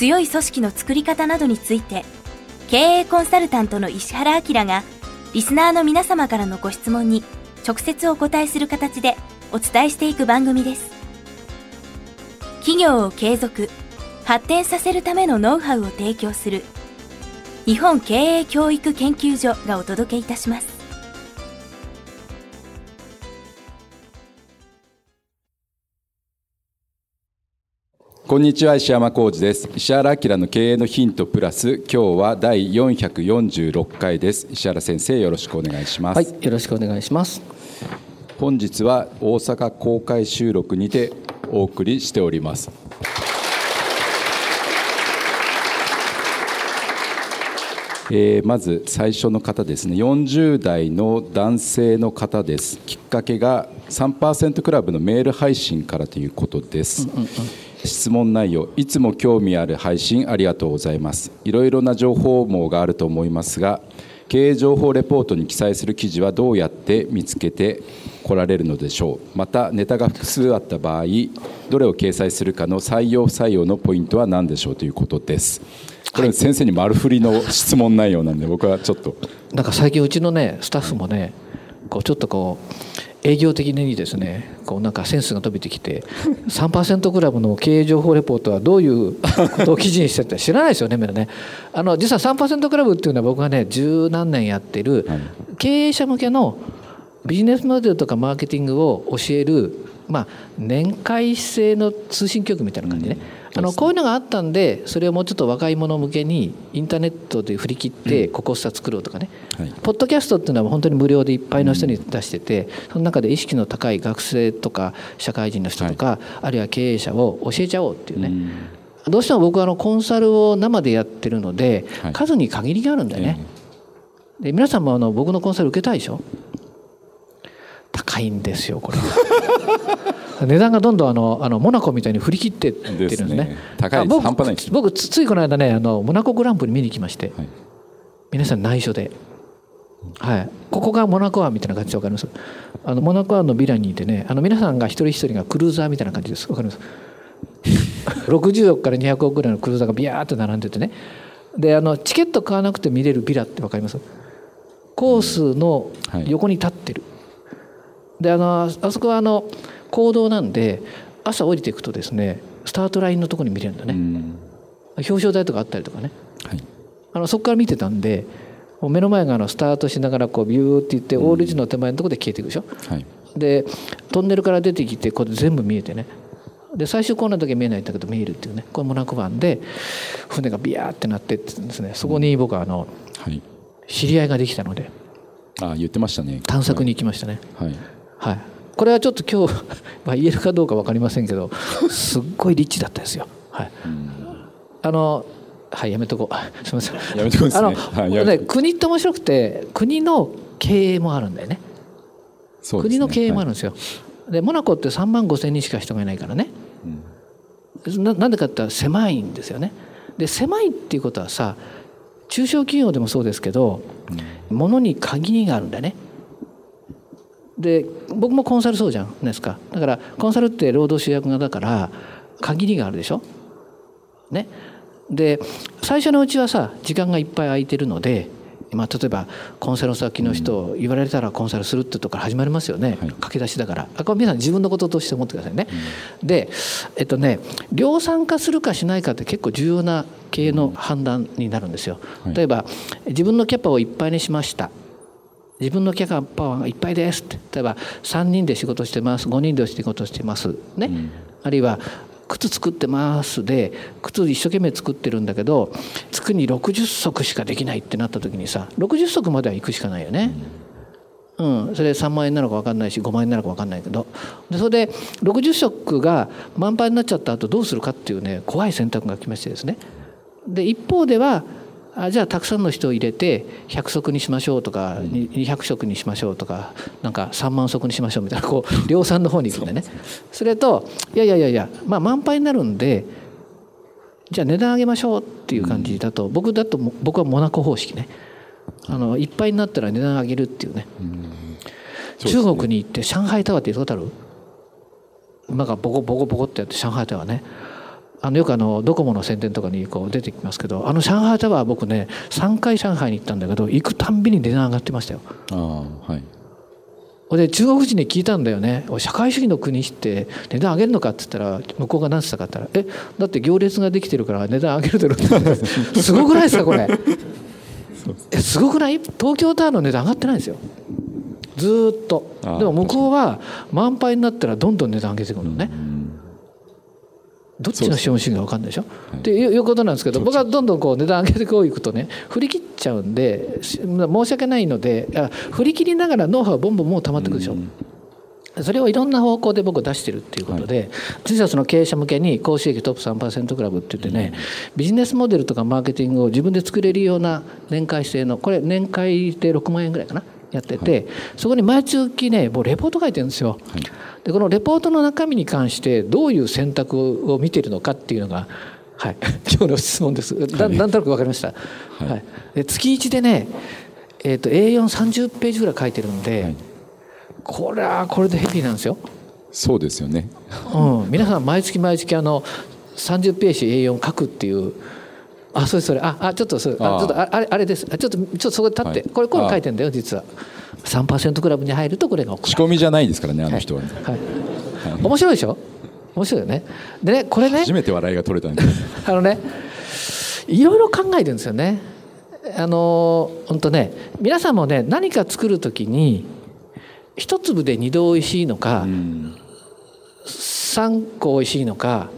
強い組織の作り方などについて経営コンサルタントの石原明がリスナーの皆様からのご質問に直接お答えする形でお伝えしていく番組です。企業を継続発展させるためのノウハウを提供する日本経営教育研究所がお届けいたします。こんにちは石山浩二です。石原明の経営のヒントプラス今日は第446回です。石原先生よろしくお願いします。はいよろしくお願いします。本日は大阪公開収録にてお送りしております。えー、まず最初の方ですね。40代の男性の方です。きっかけが3%クラブのメール配信からということです、うんうんうん質問内容いつも興味ある配信ありがとうございます。いろいろな情報網があると思いますが経営情報レポートに記載する記事はどうやって見つけて来られるのでしょう。またネタが複数あった場合どれを掲載するかの採用不採用のポイントは何でしょうということです。これ先生に丸振りの質問内容なんで僕はちょっと。なんか最近うちのねスタッフもねこうちょっとこう営業的にですねこうなんかセンスが飛びてきて3%クラブの経営情報レポートはどういうことを記事にしてって知らないですよねみんなね。あの実は3%クラブっていうのは僕がね十何年やってる経営者向けのビジネスモデルとかマーケティングを教えるまあ年会制の通信局みたいな感じね、うんあのこういうのがあったんでそれをもうちょっと若い者向けにインターネットで振り切ってココスタ作ろうとかね、はい、ポッドキャストっていうのは本当に無料でいっぱいの人に出しててその中で意識の高い学生とか社会人の人とか、はい、あるいは経営者を教えちゃおうっていうね、どうしても僕はあのコンサルを生でやってるので、数に限りがあるんだよね。で皆さんもあの僕のコンサル受けたいでしょ？高いんですよこれ値段がどんどんあのあのモナコみたいに振り切ってってるんですね、ね、高い僕半端ない僕ついこの間ねあのモナコグランプリ見に来まして、はい、皆さん内緒で、はい、ここがモナコ湾みたいな感じで分かります？あのモナコ湾のビラにいてねあの皆さんが一人一人がクルーザーみたいな感じです。分かります？60億から200億ぐらいのクルーザーがビヤーっと並んでてね。であのチケット買わなくて見れるビラって分かります？コースの横に立ってる、はい、であのあそこはあの行動なんで朝降りていくとですねスタートラインのところに見れるんだね、表彰台とかあったりとかね、はい、あのそこから見てたんでもう目の前があのスタートしながらこうビューっていってオールジの手前のところで消えていくでしょ、はい、でトンネルから出てきてこれ全部見えてね。で最終コーナーだけ見えないんだけど見えるっていうね。これモナコ湾で船がビヤーってなってってですね。そこに僕はあの、はい、知り合いができたので。あ言ってましたね。探索に行きましたね。はい、はいこれはちょっと今日、まあ、言えるかどうか分かりませんけどすっごいリッチだったですよ。はい、あのはいやめとこう。すみません。やめとこうですね。あの、ね、国って面白くて国の経営もあるんだよね、ね、国の経営もあるんですよ、はい、でモナコって3万5千人しか人がいないからね、うん、ななんでかって言ったら狭いんですよね。で狭いっていうことはさ中小企業でもそうですけど、うん、ものに限りがあるんだよねで僕もコンサルそうじゃんですか。だからコンサルって労働集約型だから限りがあるでしょ？ね。で最初のうちはさ時間がいっぱい空いてるのでまあ、例えばコンサル先の人を言われたらコンサルするってとこから始まりますよね、はい、駆け出しだから。あこれ皆さん自分のこととして思ってくださいね、うん、でえっとね量産化するかしないかって結構重要な経営の判断になるんですよ、例えば自分のキャパをいっぱいにしました自分のキャパワーがいっぱいですって。例えば3人で仕事してます。5人で仕事してます。ね、うん、あるいは靴作ってます。で靴一生懸命作ってるんだけど月に60足しかできないってなった時にさ60足までは行くしかないよね。うん、うん、それ3万円なのか分かんないし5万円なのか分かんないけど。でそれで60食が満杯になっちゃった後どうするかっていうね怖い選択が来ましてですね。で一方ではあじゃあたくさんの人を入れて100足にしましょうとか200食にしましょうとかなんか3万足にしましょうみたいなこう量産の方に行くんでね。それといやいやいやいやまあ満杯になるんでじゃあ値段上げましょうっていう感じだと僕だと僕はモナコ方式ね。あのいっぱいになったら値段上げるっていうね。中国に行って上海タワーって言ったことある？なんかボコボコボコってやって上海タワーねあのよくあのドコモの宣伝とかにこう出てきますけどあの上海タワー僕ね3回上海に行ったんだけど行くたんびに値段上がってましたよ。あはい。で中国人に聞いたんだよね。社会主義の国って値段上げるのかって言ったら向こうが何て言ったかって言ったら「えだって行列ができてるから値段上げるだろ」ってす。ごくないですかこれ。えすごくない？東京タワーの値段上がってないんですよ。ずっと。でも向こうは満杯になったらどんどん値段上げてくるのね、どっちの資本主義か分かんないでしょ、はい、っていうことなんですけど僕はどんどんこう値段上げてこういくとね振り切っちゃうんで申し訳ないので振り切りながらノウハウボンボンもう溜まってくるでしょ？うそれをいろんな方向で僕出してるっていうことで、はい、実はその経営者向けに高収益トップ3%クラブって言ってね、ビジネスモデルとかマーケティングを自分で作れるような年会制のこれ年会で6万円ぐらいかな？やってて、はい、そこに毎月ねもうレポート書いてるんですよ。はいでこのレポートの中身に関してどういう選択を見ているのかっていうのが、はい、今日の質問です。だなんとなく分かりました。はい、はい、で月1でね、えーと、A430 ページぐらい書いてるんで、はい、これはこれでヘビーなんですよ。そうですよね。うん、皆さん毎月毎月あの30ページ A4 書くっていうあそれそれ。ああちょっとそれあちょっとあれあれです。ちょっとちょっとそこで立って、はい、これこれ書いてんだよ実は。3%クラブに入るとこれが仕込みじゃないですからねあの人は、はい。はい、面白いでしょ？面白いよね。でねこれね。初めて笑いが取れたんです あのねいろいろ考えてるんですよね。あの本当ね皆さんもね何か作る時に一粒で二度おいしいのか、うん、3個おいしいのか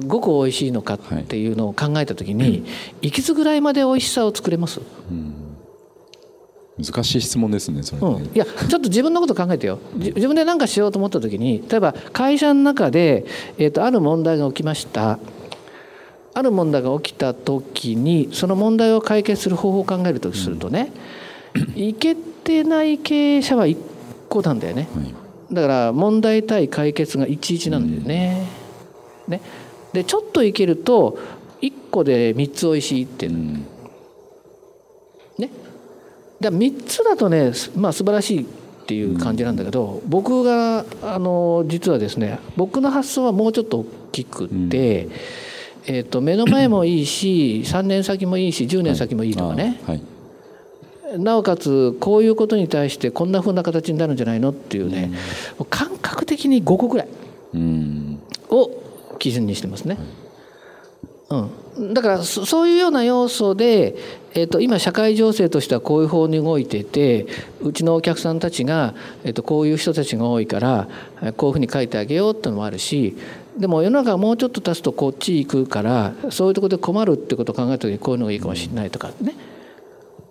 5個美味しいのかっていうのを考えた時に、はい、いくつぐらいまで美味しさを作れます、うん、難しい質問ですねそれ、ね。うん、いやちょっと自分のこと考えてよ。自分で何かしようと思った時に例えば会社の中で、えーと、ある問題が起きました。ある問題が起きた時にその問題を解決する方法を考えるとするとね、うん、いけてない経営者は1個なんだよね、はい、だから問題対解決が11なんだよね。ねでちょっといけると1個で3つおいしいってね。だ3つだとねまあ素晴らしいっていう感じなんだけど、うん、僕があの実はですね僕の発想はもうちょっと大きくて、うん、えーと、目の前もいいし 3年先もいいし10年先もいいとかね、はい。はい、なおかつこういうことに対してこんなふうな形になるんじゃないのっていうね、感覚的に5個ぐらいを基準にしてますね。うん、だからそういうような要素で、えー、と今社会情勢としてはこういう方に動いててうちのお客さんたちが、えー、とこういう人たちが多いからこういうふうに書いてあげようっていうのもあるしでも世の中がもうちょっと経つとこっち行くからそういうとこで困るってことを考えた時にこういうのがいいかもしれないとかね。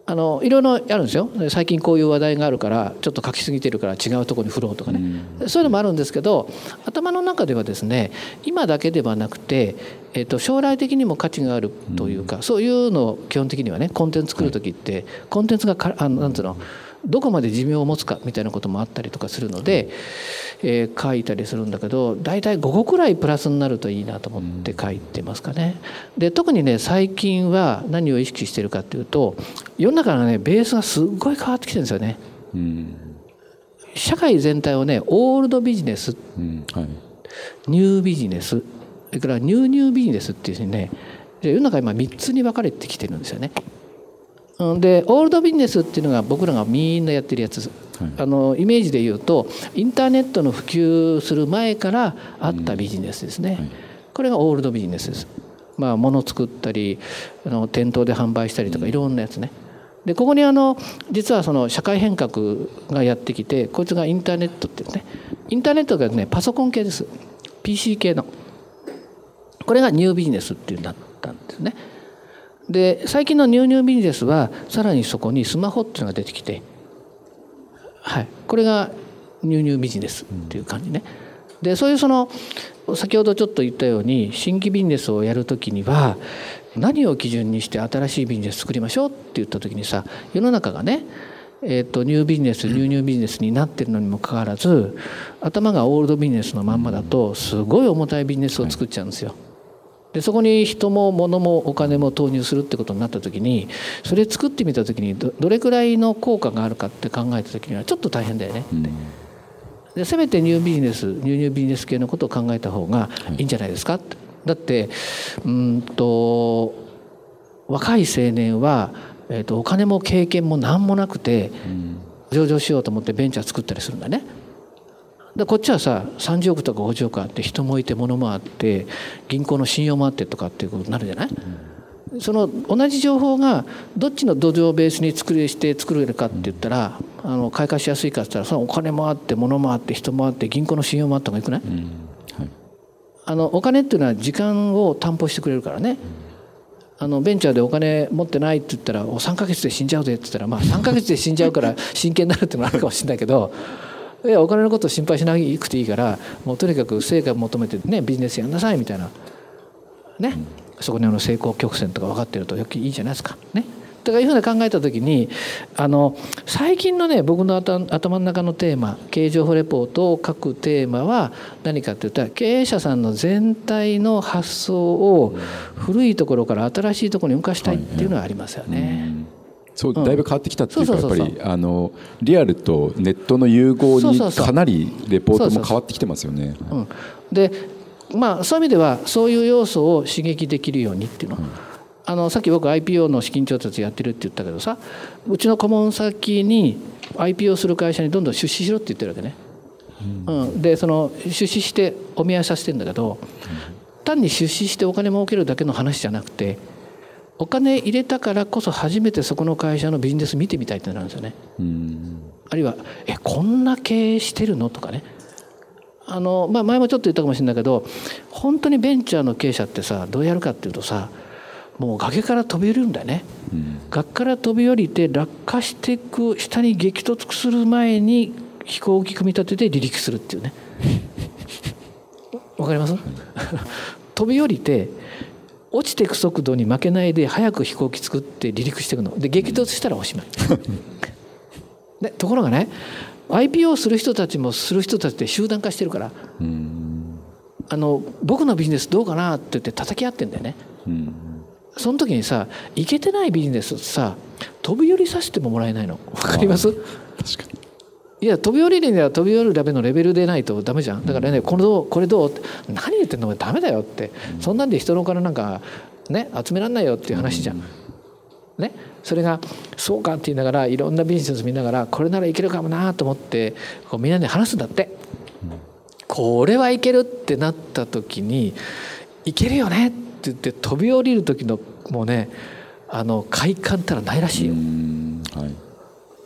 あのいろいろあるんですよ。最近こういう話題があるからちょっと書きすぎてるから違うところに振ろうとかね、うん、そういうのもあるんですけど頭の中ではですね今だけではなくて、えー、と将来的にも価値があるというか、うん、そういうのを基本的にはねコンテンツ作る時って、はい、コンテンツがかあのなんつうのどこまで寿命を持つかみたいなこともあったりとかするので、えー、書いたりするんだけど大体5個くらいプラスになるといいなと思って書いてますかね。で特にね最近は何を意識してるかっていうと世の中のねベースがすっごい変わってきてるんですよね。社会全体をねオールドビジネス、うんはい、ニュービジネスそれからニューニュービジネスっていうふうにね世の中今3つに分かれてきてるんですよね。でオールドビジネスっていうのが僕らがみんなやってるやつ、はい、あのイメージで言うとインターネットの普及する前からあったビジネスですね、うん。はい、これがオールドビジネスです。まあ、物作ったりあの店頭で販売したりとかいろんなやつね。でここにあの実はその社会変革がやってきてこいつがインターネットっていうね。インターネットがねパソコン系です。PC 系の。これがニュービジネスっていうなったんですね。で最近のニューニュービジネスはさらにそこにスマホっていうのが出てきて、はい、これがニューニュービジネスっていう感じね。でそういうその先ほどちょっと言ったように新規ビジネスをやる時には何を基準にして新しいビジネス作りましょうって言った時にさ世の中がねえーと、ニュービジネスニューニュービジネスになってるのにもかかわらず頭がオールドビジネスのまんまだとすごい重たいビジネスを作っちゃうんですよ。でそこに人も物もお金も投入するってことになった時にそれ作ってみた時にどれくらいの効果があるかって考えた時にはちょっと大変だよねって。でせめてニュービジネスニューニュービジネス系のことを考えた方がいいんじゃないですかって。だってうんと若い青年はえーと、お金も経験も何もなくて、上場しようと思ってベンチャー作ったりするんだね。でこっちはさ30億とか50億あって人もいて物もあって銀行の信用もあってとかっていうことになるじゃない、うん、その同じ情報がどっちの土壌をベースに作りして作れるかって言ったら、うん、あの開花しやすいかって言ったらそのお金もあって物もあって人もあって銀行の信用もあった方がよくない、うん。はい、あのお金っていうのは時間を担保してくれるからね、あのベンチャーでお金持ってないって言ったら「お3か月で死んじゃうぜ」って言ったらまあ3か月で死んじゃうから 真剣になるってのもあるかもしれないけどいやお金のこと心配しなくていいからもうとにかく成果を求めてねビジネスやんなさいみたいなねそこにあの成功曲線とか分かってるとよくいいじゃないですかね。とかいうふうに考えた時にあの最近のね僕の頭の中のテーマ経営情報レポートを書くテーマは何かっていったら経営者さんの全体の発想を古いところから新しいところに動かしたいっていうのはありますよね。そうだいぶ変わってきたっていうか、やっぱりあのリアルとネットの融合にかなりレポートも変わってきてますよね。でまあそういう意味ではそういう要素を刺激できるようにっていうの。うん。あのさっき僕 IPO の資金調達やってるって言ったけどさうちの顧問先に IPO する会社にどんどん出資しろって言ってるわけね。うん、うん、でその出資してお見合いさせてんだけど、単に出資してお金儲けるだけの話じゃなくてお金入れたからこそ初めてそこの会社のビジネス見てみたいってなるんですよね。うん、あるいは「えこんな経営してるの?」とかね。あのまあ、前もちょっと言ったかもしれないけど本当にベンチャーの経営者ってさどうやるかっていうとさもう崖から飛び降りるんだよね、うん、崖から飛び降りて落下していく下に激突する前に飛行機組み立てて離陸するっていうね わかります？飛び降りて落ちていく速度に負けないで早く飛行機作って離陸していくの。で激突したらおしまい。でところがね IPO する人たちもする人たちって集団化してるからあの僕のビジネスどうかなって言って叩き合ってんだよね。その時にさいけてないビジネスさ飛び降りさせてももらえないの。分かります？確かにいや飛び降りるには飛び降りるためのレベルでないとダメじゃん。だからねこれどうこれどうって何言ってんの？ダメだよって、そんなんで人のお金なんかね集めらんないよっていう話じゃん、ね、それがそうかって言いながらいろんなビジネス見ながらこれならいけるかもなと思ってこうみんなで話すんだって、これはいけるってなった時にいけるよねって言って飛び降りる時のもうねあの快感ったらないらしいよ。はい、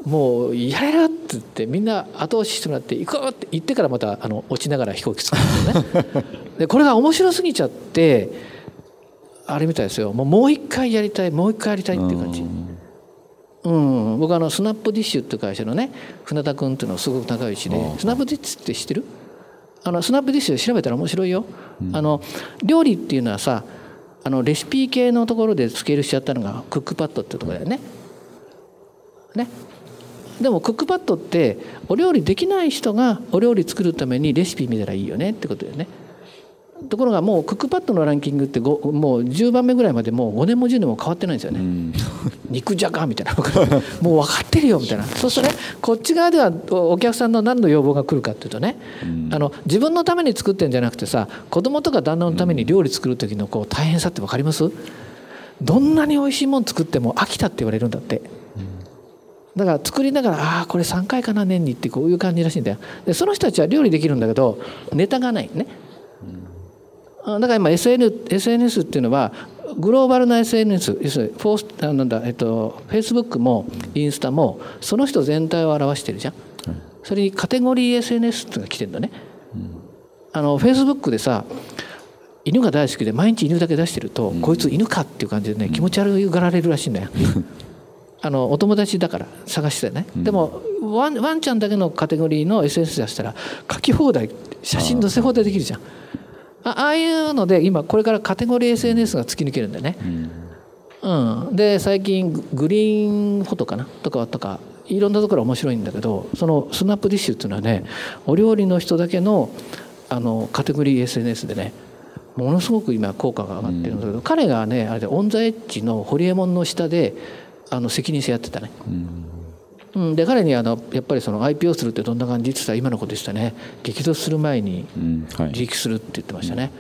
もうやれるって言ってみんな後押ししてもらって行こうって言ってからまたあの落ちながら飛行機作るんですよね。でこれが面白すぎちゃってあれみたいですよ。もうもう一回やりたいもう一回やりたいっていう感じ。うん、僕あの SnapDish っていう会社のね船田君っていうのはすごく仲良しで SnapDish って知ってる？あの SnapDish 調べたら面白いよ、うん、あの料理っていうのはさあのレシピ系のところでスケールしちゃったのがクックパッドってとこだよね。ねでもクックパッドってお料理できない人がお料理作るためにレシピ見たらいいよねってことだよね。ところがもうクックパッドのランキングってもう10番目ぐらいまでもう5年も10年も変わってないんですよね。肉じゃがみたいなもう分かってるよみたいなそうするとねこっち側ではお客さんの何の要望が来るかっていうとね、あの自分のために作ってんじゃなくてさ子供とか旦那のために料理作る時のこう大変さって分かります？どんなに美味しいもん作っても飽きたって言われるんだって。だから作りながらああこれ3回かな年にってこういう感じらしいんだよ。でその人たちは料理できるんだけどネタがないね。だから今 SN SNS っていうのはグローバルな SNS 要するにフォースなんだ、えっと、Facebook もインスタもその人全体を表してるじゃん、それにカテゴリー SNS っていうのが来てるんだね、あの Facebook でさ犬が大好きで毎日犬だけ出してると、こいつ犬かっていう感じでね気持ち悪がられるらしいんだよ あのお友達だから探してね、でもワンワンちゃんだけのカテゴリーの SNS 出したら書き放題写真載せ放題できるじゃん。ああいうので今これからカテゴリー SNS が突き抜けるんだよね。うん、で最近グリーンフォトかな？とかとかいろんなところ面白いんだけどそのスナップディッシュっていうのはねお料理の人だけのあのカテゴリー SNS でねものすごく今効果が上がってるんだけど、うん、彼がねあれでオン・ザ・エッジのホリエモンの下であの責任者やってたね。うん、で彼にあのやっぱりその IP をするってどんな感じって言ったら今のことでしたね。激突する前に自力するって言ってましたね、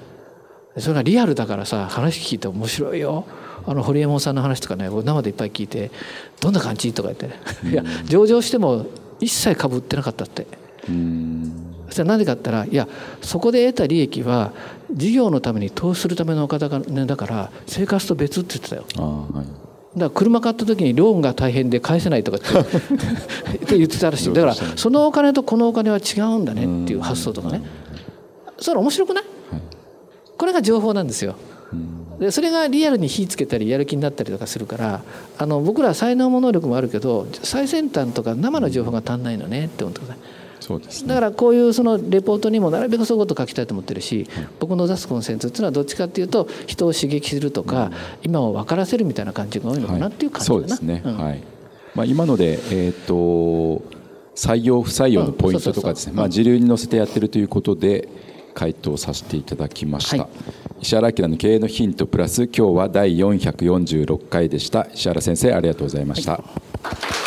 うん、それがリアルだからさ話聞いて面白いよ。あの堀江門さんの話とかね生でいっぱい聞いて「どんな感じ?」とか言って、いや上場しても一切株売ってなかったって。そしたらなぜかって言ったらいやそこで得た利益は事業のために投資するためのお方が、ね、だから生活と別って言ってたよ。はいだから車買った時にローンが大変で返せないとかって 言ってたらしい。だからそのお金とこのお金は違うんだねっていう発想とかね。それ面白くない、これが情報なんですよ。でそれがリアルに火つけたりやる気になったりとかするからあの僕ら才能も能力もあるけど最先端とか生の情報が足んないのねって思ってください。そうです、ね、だからこういうそのレポートにもなるべくそういうこと書きたいと思ってるし、僕の出すコンセンツっていうのはどっちかっていうと人を刺激するとか、今を分からせるみたいな感じが多いのかなっていう感じかな、はい、そうですね、うん、はい。まあ、今ので、えーと、採用不採用のポイントとかですね、まあ、時流に乗せてやってるということで回答させていただきました、はい、石原明の経営のヒントプラス今日は第446回でした。石原先生ありがとうございました、はい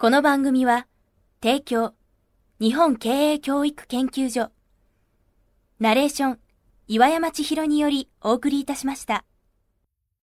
この番組は提供日本経営教育研究所ナレーション岩山千尋によりお送りいたしました。